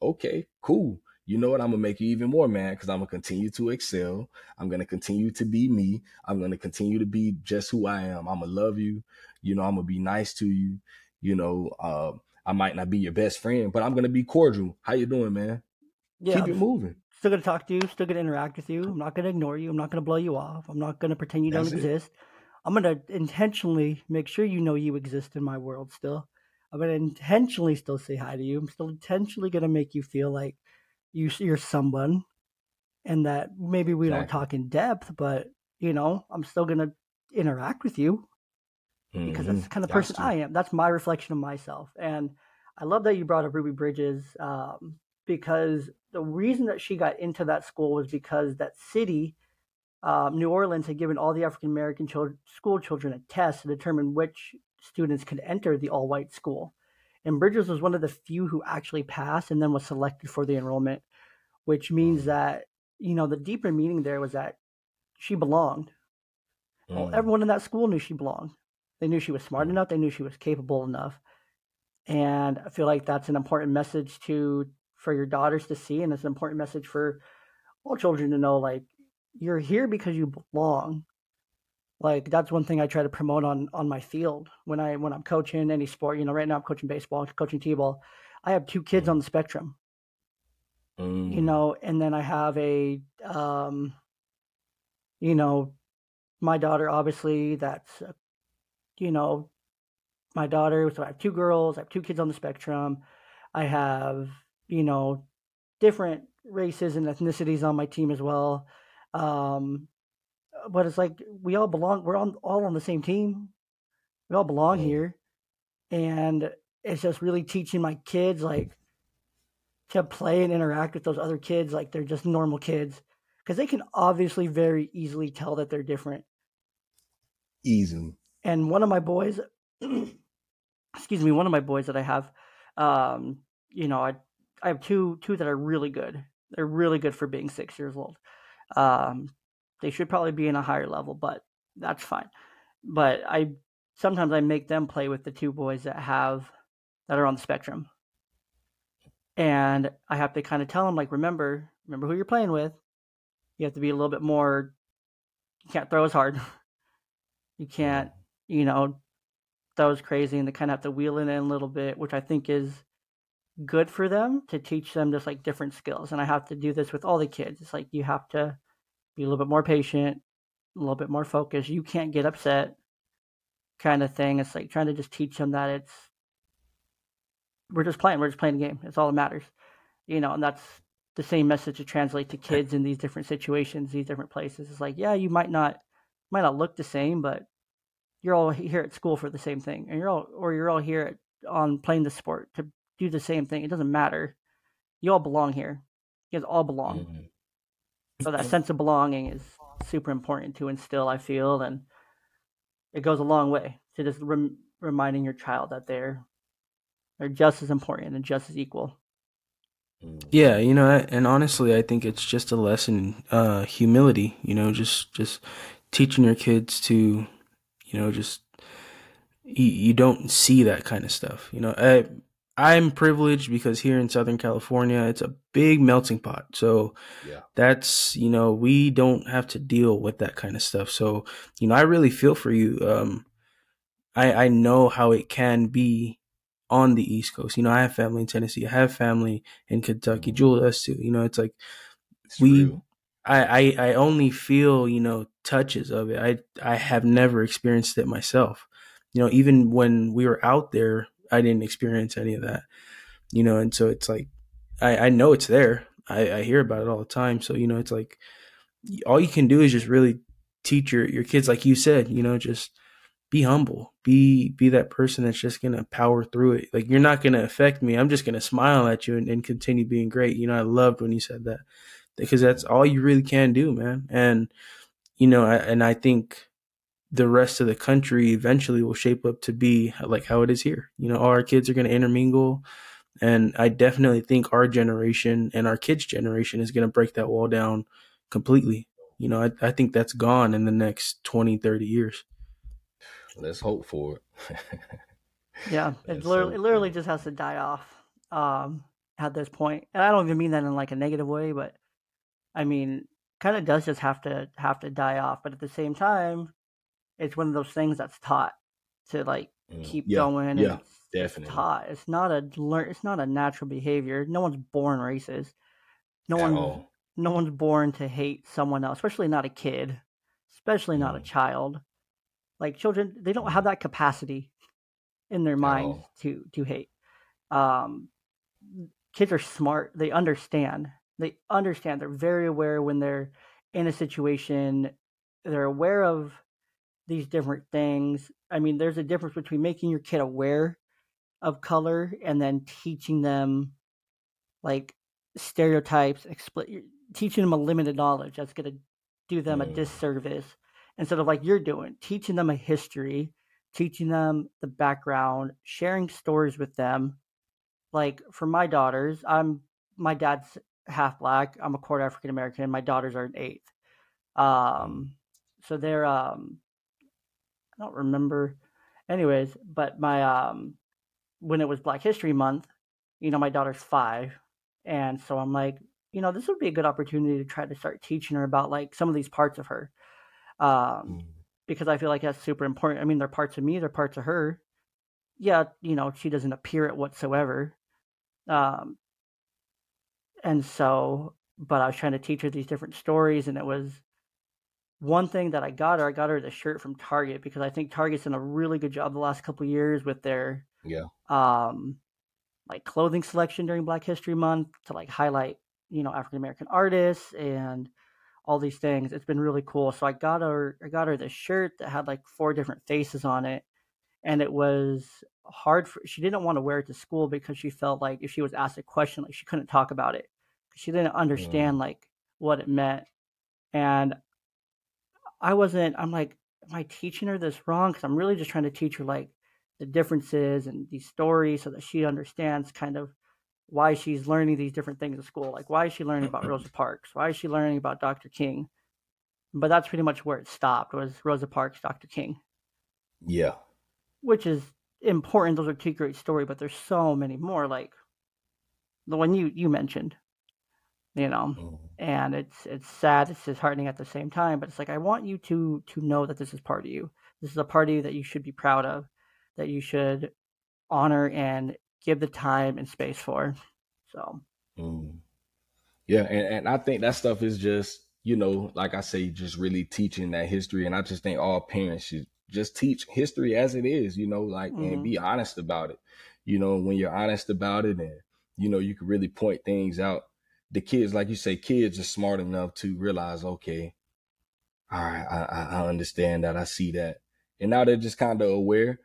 Okay, cool you know what? I'm gonna make you even more mad because I'm gonna continue to excel. I'm gonna continue to be me. I'm gonna continue to be just who I am. I'm gonna love you. You know, I'm gonna be nice to you. You know, uh, I might not be your best friend, but I'm gonna be cordial. How you doing, man? Yeah, Keep it moving. Still gonna talk to you. Still gonna interact with you. I'm not gonna ignore you. I'm not gonna blow you off. I'm not gonna pretend you That's don't it. exist. I'm gonna intentionally make sure you know you exist in my world still. I'm gonna intentionally still say hi to you. I'm still intentionally gonna make you feel like you you're someone and that maybe we exactly. don't talk in depth but you know i'm still going to interact with you mm-hmm. because that's the kind of person i am that's my reflection of myself and i love that you brought up ruby bridges um, because the reason that she got into that school was because that city um, new orleans had given all the african american children, school children a test to determine which students could enter the all-white school and Bridges was one of the few who actually passed and then was selected for the enrollment, which means mm. that, you know, the deeper meaning there was that she belonged. Mm. Well, everyone in that school knew she belonged. They knew she was smart mm. enough, they knew she was capable enough. And I feel like that's an important message to for your daughters to see, and it's an important message for all children to know like you're here because you belong like that's one thing I try to promote on on my field when I when I'm coaching any sport. You know, right now I'm coaching baseball, coaching t-ball. I have two kids on the spectrum. Mm. You know, and then I have a um you know, my daughter obviously that's uh, you know, my daughter, so I have two girls, I have two kids on the spectrum. I have, you know, different races and ethnicities on my team as well. Um, but it's like we all belong. We're on all on the same team. We all belong here, and it's just really teaching my kids like to play and interact with those other kids like they're just normal kids because they can obviously very easily tell that they're different. Easily. And one of my boys, excuse me, one of my boys that I have, um, you know, I I have two two that are really good. They're really good for being six years old. Um, they should probably be in a higher level, but that's fine. But I sometimes I make them play with the two boys that have that are on the spectrum. And I have to kind of tell them like remember, remember who you're playing with. You have to be a little bit more you can't throw as hard. you can't, you know, throw as crazy and they kind of have to wheel it in a little bit, which I think is good for them to teach them just like different skills. And I have to do this with all the kids. It's like you have to be a little bit more patient, a little bit more focused. You can't get upset, kind of thing. It's like trying to just teach them that it's we're just playing, we're just playing a game. It's all that matters, you know. And that's the same message to translate to kids in these different situations, these different places. It's like, yeah, you might not might not look the same, but you're all here at school for the same thing, and you're all or you're all here at, on playing the sport to do the same thing. It doesn't matter. You all belong here. You guys all belong. Mm-hmm So that sense of belonging is super important to instill. I feel, and it goes a long way to just rem- reminding your child that they're they're just as important and just as equal. Mm. Yeah, you know, and honestly, I think it's just a lesson, uh, humility. You know, just just teaching your kids to, you know, just you, you don't see that kind of stuff. You know, I I'm privileged because here in Southern California, it's a big melting pot. So yeah. that's, you know, we don't have to deal with that kind of stuff. So, you know, I really feel for you. Um, I, I know how it can be on the East Coast. You know, I have family in Tennessee. I have family in Kentucky. Mm-hmm. Jewel does too. You know, it's like it's we. I, I I only feel you know touches of it. I I have never experienced it myself. You know, even when we were out there, I didn't experience any of that. You know, and so it's like I I know it's there. I I hear about it all the time. So you know, it's like all you can do is just really teach your your kids, like you said. You know, just be humble be be that person that's just gonna power through it like you're not gonna affect me i'm just gonna smile at you and, and continue being great you know i loved when you said that because that's all you really can do man and you know I, and i think the rest of the country eventually will shape up to be like how it is here. You know all our kids are gonna intermingle and i definitely think our generation and our kids generation is gonna break that wall down completely. You know i, I think that's gone in the next 20 30 years. Let's hope for it. yeah, it literally, it literally just has to die off um, at this point, and I don't even mean that in like a negative way, but I mean, kind of does just have to have to die off. But at the same time, it's one of those things that's taught to like mm, keep yeah, going. Yeah, it's, definitely. It's taught. It's not a learn. It's not a natural behavior. No one's born racist. No one. No one's born to hate someone else, especially not a kid, especially not a mm. child. Like children, they don't have that capacity in their minds oh. to to hate. Um, kids are smart. They understand. They understand. They're very aware when they're in a situation. They're aware of these different things. I mean, there's a difference between making your kid aware of color and then teaching them like stereotypes, expl- teaching them a limited knowledge that's going to do them mm. a disservice instead of like you're doing, teaching them a history, teaching them the background, sharing stories with them. Like for my daughters, I'm my dad's half black. I'm a quarter African American. and My daughters are an eighth. Um, so they're um, I don't remember. Anyways, but my um, when it was Black History Month, you know, my daughter's five, and so I'm like, you know, this would be a good opportunity to try to start teaching her about like some of these parts of her um, mm. because I feel like that's super important. I mean, they're parts of me, they're parts of her. Yeah, you know, she doesn't appear it whatsoever. Um, and so, but I was trying to teach her these different stories, and it was one thing that I got her. I got her the shirt from Target because I think Target's done a really good job the last couple years with their yeah um like clothing selection during Black History Month to like highlight you know African American artists and all these things. It's been really cool. So I got her I got her this shirt that had like four different faces on it. And it was hard for she didn't want to wear it to school because she felt like if she was asked a question like she couldn't talk about it. She didn't understand mm. like what it meant. And I wasn't I'm like am I teaching her this wrong cuz I'm really just trying to teach her like the differences and these stories so that she understands kind of why she's learning these different things in school. Like, why is she learning about mm-hmm. Rosa Parks? Why is she learning about Dr. King? But that's pretty much where it stopped was Rosa Parks, Dr. King. Yeah. Which is important. Those are two great stories, but there's so many more. Like the one you you mentioned, you know, mm. and it's it's sad. It's disheartening at the same time. But it's like I want you to to know that this is part of you. This is a part of you that you should be proud of, that you should honor and give the time and space for. So, mm. yeah, and, and I think that stuff is just you know, like I say, just really teaching that history, and I just think all parents should just teach history as it is, you know, like mm-hmm. and be honest about it. You know, when you're honest about it, and you know, you can really point things out. The kids, like you say, kids are smart enough to realize, okay, all right, I, I understand that, I see that, and now they're just kind of aware.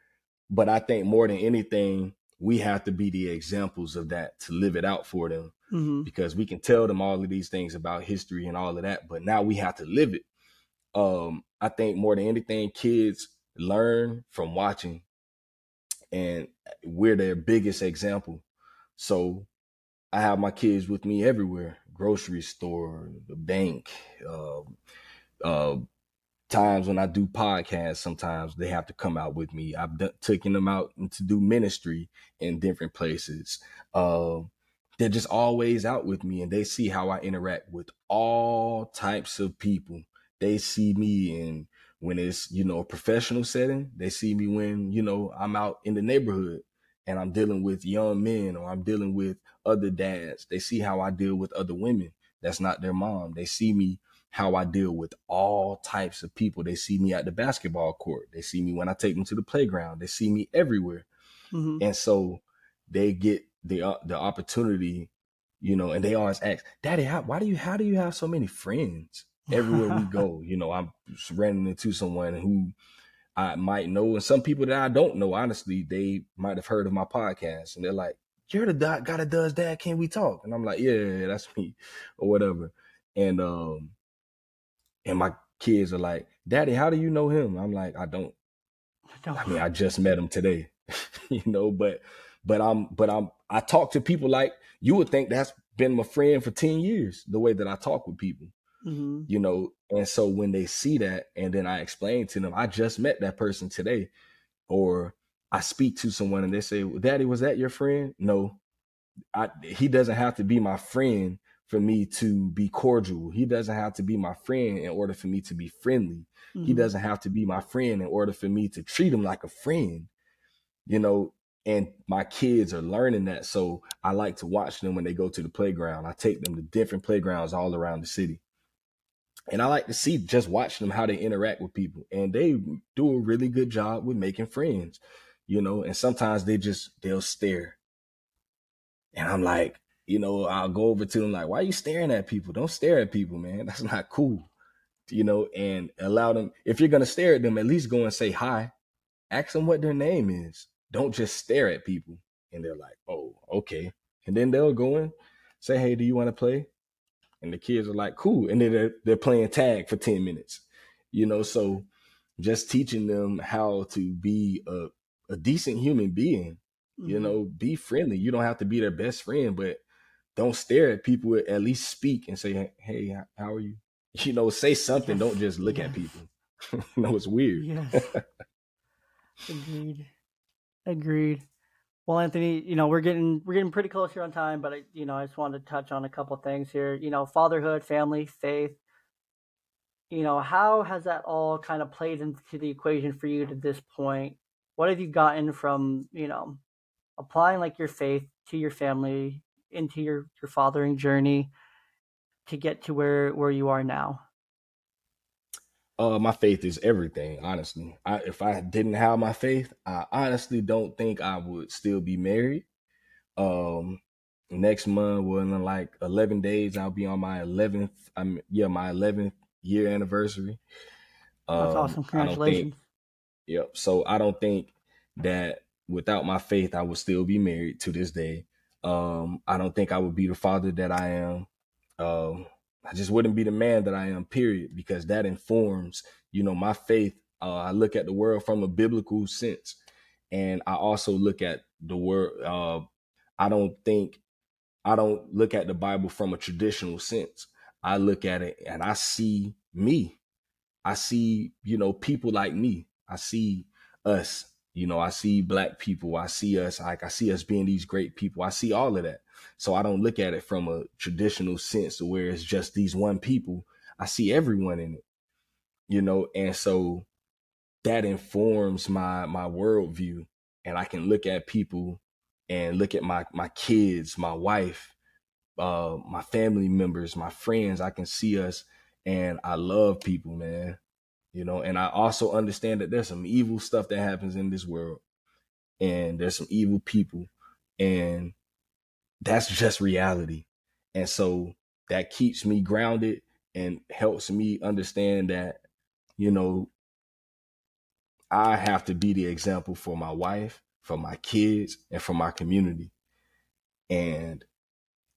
But I think more than anything, we have to be the examples of that to live it out for them. mm-hmm. because we can tell them all of these things about history and all of that, but now we have to live it. Um, I think more than anything, kids learn from watching, and we're their biggest example. So I have my kids with me everywhere grocery store, the bank, uh, uh, times when I do podcasts, sometimes they have to come out with me. I've taken them out to do ministry in different places. Uh, they're just always out with me and they see how I interact with all types of people. They see me in when it's, you know, a professional setting. They see me when, you know, I'm out in the neighborhood and I'm dealing with young men or I'm dealing with other dads. They see how I deal with other women. That's not their mom. They see me how I deal with all types of people. They see me at the basketball court. They see me when I take them to the playground. They see me everywhere. Mm-hmm. And so they get the uh, the opportunity, you know, and they always ask, "Daddy, how, why do you how do you have so many friends everywhere we go?" You know, I'm running into someone who I might know, and some people that I don't know. Honestly, they might have heard of my podcast, and they're like, "You're the guy that does that. Can we talk?" And I'm like, "Yeah, that's me," or whatever. And um, and my kids are like, "Daddy, how do you know him?" I'm like, "I don't. I mean, I just met him today, you know, but." But I'm, but I'm, I talk to people like you would think that's been my friend for 10 years, the way that I talk with people. Mm-hmm. You know, and so when they see that, and then I explain to them, I just met that person today, or I speak to someone and they say, well, "Daddy, was that your friend?" No, I, he doesn't have to be my friend for me to be cordial. He doesn't have to be my friend in order for me to be friendly. Mm-hmm. He doesn't have to be my friend in order for me to treat him like a friend. You know, and my kids are learning that. So I like to watch them when they go to the playground. I take them to different playgrounds all around the city and I like to see just watching them how they interact with people, and they do a really good job with making friends, you know. And sometimes they just they'll stare, and I'm like, you know, I'll go over to them like, "Why are you staring at people? Don't stare at people, man. That's not cool." You know, and allow them. If you're gonna stare at them, at least go and say hi. Ask them what their name is. Don't just stare at people. And they're like, "Oh, okay." And then they'll go in, say, "Hey, do you want to play?" And the kids are like, cool. And then they're, they're playing tag for 10 minutes, you know? So just teaching them how to be a, a decent human being, mm-hmm. you know, be friendly. You don't have to be their best friend, but don't stare at people. At least speak and say, Hey, how are you? You know, say something. Yes. Don't just look yes. at people. no, it's weird. Yes. Agreed. Agreed. Well, Anthony, you know we're getting we're getting pretty close here on time, but I, you know I just wanted to touch on a couple things here. You know, fatherhood, family, faith. You know, how has that all kind of played into the equation for you to this point? What have you gotten from you know applying like your faith to your family into your your fathering journey to get to where where you are now? Uh, my faith is everything. Honestly, I, if I didn't have my faith, I honestly don't think I would still be married. Um, next month, well, in like eleven days, I'll be on my eleventh. I'm yeah, my eleventh year anniversary. That's um, awesome! Congratulations. Think, yep. So I don't think that without my faith, I would still be married to this day. Um, I don't think I would be the father that I am. Um, I just wouldn't be the man that I am, period, because that informs, you know, my faith. Uh, I look at the world from a biblical sense. And I also look at the world, uh, I don't think, I don't look at the Bible from a traditional sense. I look at it and I see me. I see, you know, people like me. I see us, you know, I see black people. I see us, like, I see us being these great people. I see all of that. So I don't look at it from a traditional sense where it's just these one people. I see everyone in it, you know, and so that informs my my worldview, and I can look at people and look at my my kids, my wife, uh, my family members, my friends. I can see us, and I love people, man. You know, and I also understand that there's some evil stuff that happens in this world, and there's some evil people, and that's just reality. And so that keeps me grounded and helps me understand that, you know, I have to be the example for my wife, for my kids, and for my community. And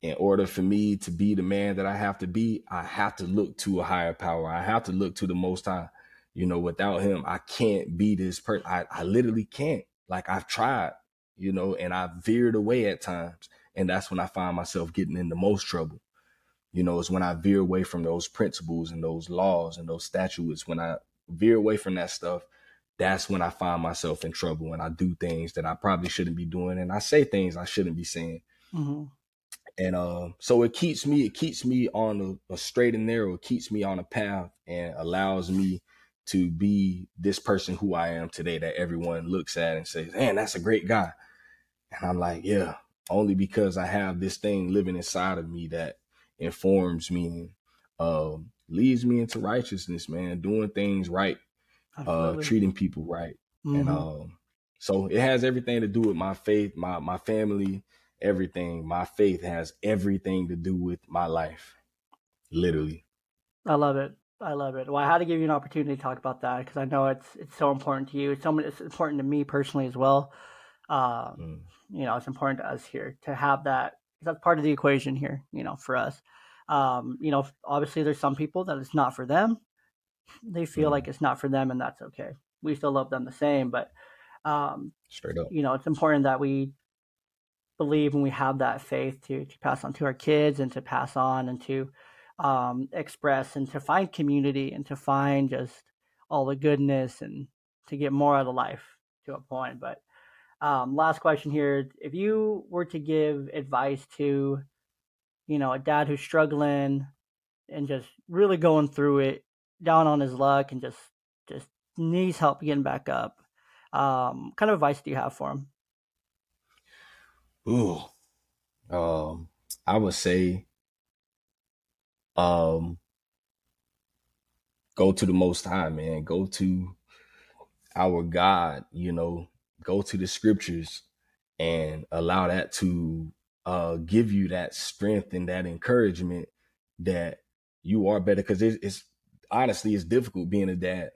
in order for me to be the man that I have to be, I have to look to a higher power. I have to look to the most high. You know, without him, I can't be this person. I, I literally can't. Like I've tried, you know, and I veered away at times. And that's when I find myself getting in the most trouble. You know, it's when I veer away from those principles and those laws and those statutes. When I veer away from that stuff, that's when I find myself in trouble and I do things that I probably shouldn't be doing and I say things I shouldn't be saying. Mm-hmm. And uh, so it keeps me, it keeps me on a, a straight and narrow. It keeps me on a path and allows me to be this person who I am today that everyone looks at and says, man, that's a great guy. And I'm like, yeah, only because I have this thing living inside of me that informs me um, leads me into righteousness, man, doing things right, uh, treating people right. Mm-hmm. And um, so it has everything to do with my faith, my my family, everything. My faith has everything to do with my life. Literally. I love it. I love it. Well, I had to give you an opportunity to talk about that because I know it's it's so important to you. It's so it's important to me personally as well. Um, mm. You know, it's important to us here to have that. That's part of the equation here. You know, for us. Um, you know, obviously there's some people that it's not for them. They feel mm. like it's not for them, and that's okay. We still love them the same, but um, straight up, you know, it's important that we believe and we have that faith to to pass on to our kids and to pass on and to um, express and to find community and to find just all the goodness and to get more out of life to a point. But um, last question here: If you were to give advice to, you know, a dad who's struggling and just really going through it, down on his luck, and just just needs help getting back up, um, kind of advice do you have for him? Ooh, um, I would say um go to the most high man. Go to our god you know go to the scriptures and allow that to uh give you that strength and that encouragement that you are better. Because it's, it's, honestly it's difficult being a dad.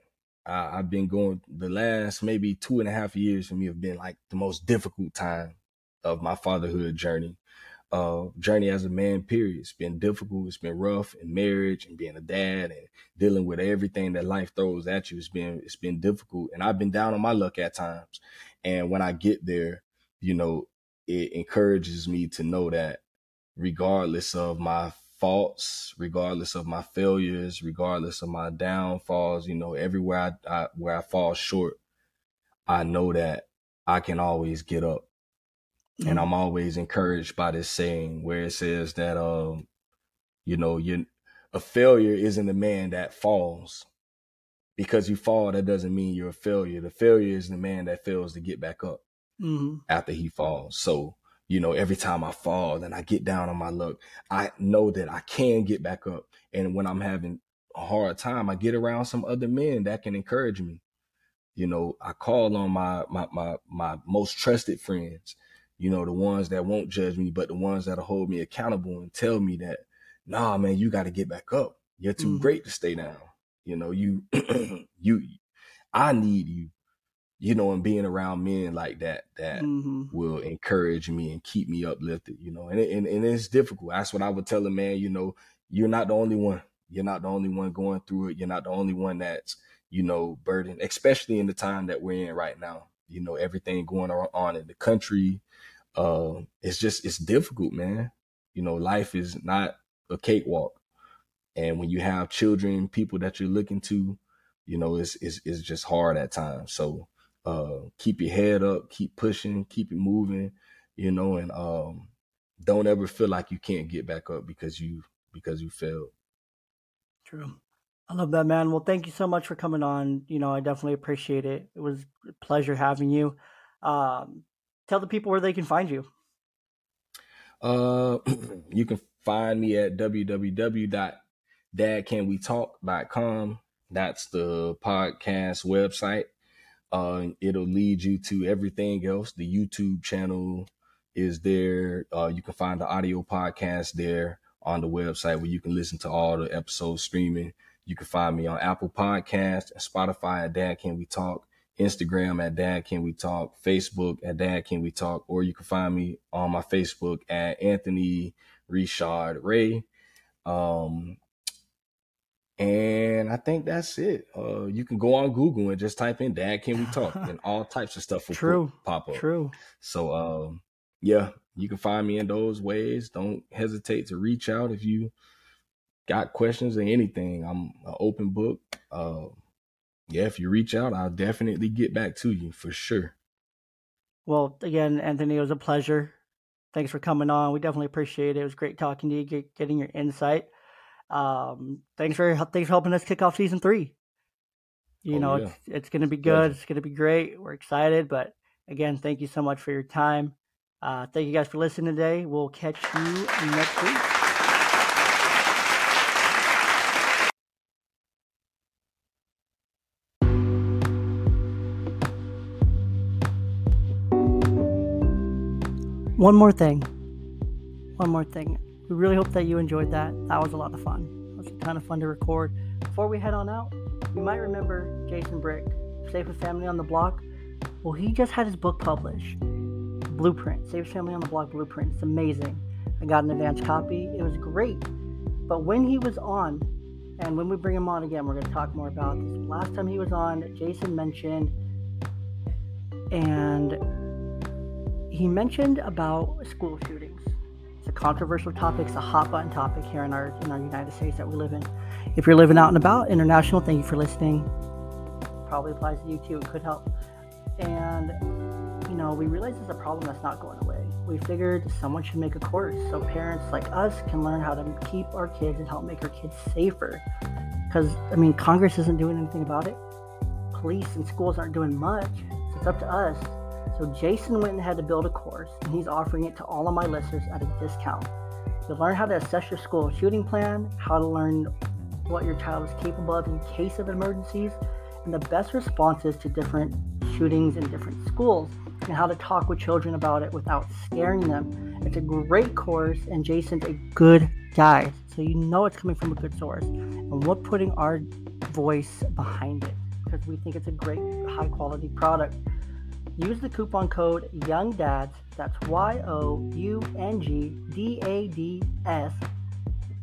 I've been going the last maybe two and a half years for me have been like the most difficult time of my fatherhood journey uh, journey as a man, period. It's been difficult. It's been rough in marriage and being a dad and dealing with everything that life throws at you. It's been, it's been difficult. And I've been down on my luck at times. And when I get there, you know, it encourages me to know that regardless of my faults, regardless of my failures, regardless of my downfalls, you know, everywhere I, I where I fall short, I know that I can always get up Mm-hmm. And I'm always encouraged by this saying where it says that, um, you know, you a failure isn't the man that falls. Because you fall, that doesn't mean you're a failure. The failure is the man that fails to get back up mm-hmm. after he falls. So, you know, every time I fall and I get down on my luck, I know that I can get back up. And when I'm having a hard time, I get around some other men that can encourage me. You know, I call on my my my my most trusted friends you know, the ones that won't judge me, but the ones that'll hold me accountable and tell me that, nah, man, you got to get back up. You're too mm. great to stay down. You know, you, you, I need you, you know, and being around men like that, that mm-hmm. will encourage me and keep me uplifted, you know, and, and, and it's difficult. That's what I would tell a man, you know, you're not the only one. You're not the only one going through it. You're not the only one that's, you know, burdened, especially in the time that we're in right now. You know, everything going on in the country, uh, it's just it's difficult, man. You know, life is not a cakewalk, and when you have children, people that you're looking to, you know, it's it's it's just hard at times. So uh, keep your head up, keep pushing, keep it moving, you know, and um, don't ever feel like you can't get back up because you because you failed. True. I love that, man. Well, thank you so much for coming on. You know, I definitely appreciate it. It was a pleasure having you. Um, tell the people where they can find you. Uh, you can find me at www.dadcanwetalk.com. That's the podcast website. Uh, it'll lead you to everything else. The YouTube channel is there. Uh, you can find the audio podcast there on the website where you can listen to all the episodes streaming. You can find me on Apple Podcast and Spotify at Dad Can We Talk Instagram at Dad Can We Talk, Facebook at Dad Can We Talk, or you can find me on my Facebook at Anthony Richard Ray. Um, and I think that's it. Uh, you can go on Google and just type in "Dad, can we talk?" and all types of stuff will True. pop up. True. So, um, yeah, you can find me in those ways. Don't hesitate to reach out if you got questions or anything. I'm an open book. Uh, yeah, if you reach out, I'll definitely get back to you for sure. Well, again, Anthony, it was a pleasure. Thanks for coming on. We definitely appreciate it. It was great talking to you, get, getting your insight. Um, thanks for thanks for helping us kick off season three. You Oh, know, yeah. it's it's gonna be good. It's gonna be great. We're excited, but again, thank you so much for your time. Uh, thank you guys for listening today. We'll catch you next week. One more thing. One more thing. We really hope that you enjoyed that. That was a lot of fun. It was a ton of fun to record. Before we head on out, you might remember Jason Brick, Safest Family on the Block. Well, he just had his book published, Blueprint, Safest Family on the Block Blueprint. It's amazing. I got an advance copy. It was great. But when he was on, and when we bring him on again, we're going to talk more about this. Last time he was on, Jason mentioned, and he mentioned about school shootings. It's a controversial topic. It's a hot button topic here in our in our United States that we live in. If you're living out and about, international, thank you for listening. Probably applies to you too. It could help. And you know, we realize it's a problem that's not going away. We figured someone should make a course so parents like us can learn how to keep our kids and help make our kids safer. Because I mean, Congress isn't doing anything about it. Police and schools aren't doing much. So it's up to us so Jason went and had to build a course, and he's offering it to all of my listeners at a discount. You'll learn how to assess your school shooting plan, how to learn what your child is capable of in case of emergencies, and the best responses to different shootings in different schools, and how to talk with children about it without scaring them. It's a great course, and Jason's a good guy, so you know it's coming from a good source. And we're putting our voice behind it because we think it's a great, high quality product. Use the coupon code YOUNGDADS, that's Y O U N G D A D S,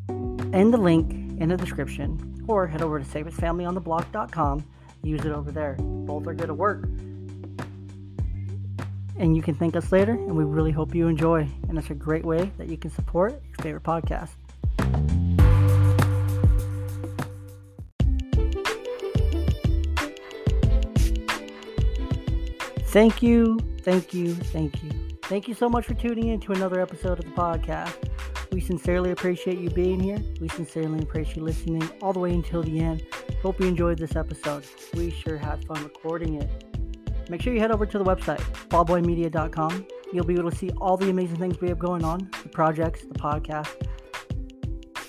and the link in the description, or head over to safestfamilyontheblock.com. Use it over there. Both are good at work. And you can thank us later, and we really hope you enjoy. And it's a great way that you can support your favorite podcast. Thank you, thank you, thank you. Thank you so much for tuning in to another episode of the podcast. We sincerely appreciate you being here. We sincerely appreciate you listening all the way until the end. Hope you enjoyed this episode. We sure had fun recording it. Make sure you head over to the website, ballboymedia.com. You'll be able to see all the amazing things we have going on the projects, the podcast,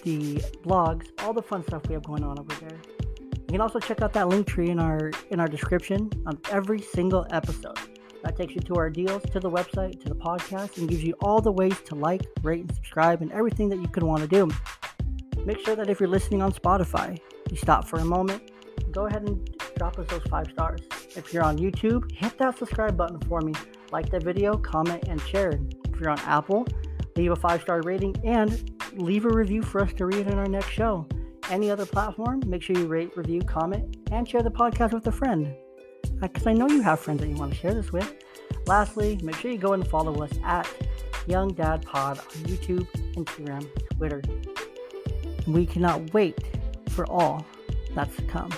the blogs, all the fun stuff we have going on over there. You can also check out that link tree in our in our description on every single episode. That takes you to our deals, to the website, to the podcast, and gives you all the ways to like, rate, and subscribe, and everything that you could want to do. Make sure that if you're listening on Spotify, you stop for a moment, go ahead and drop us those five stars. If you're on YouTube, hit that subscribe button for me. Like the video, comment, and share. If you're on Apple, leave a five star rating and leave a review for us to read in our next show. Any other platform, make sure you rate, review, comment, and share the podcast with a friend. Uh, because I know you have friends that you want to share this with. Lastly, make sure you go and follow us at Young Dad Pod on YouTube, Instagram, Twitter. We cannot wait for all that's to come.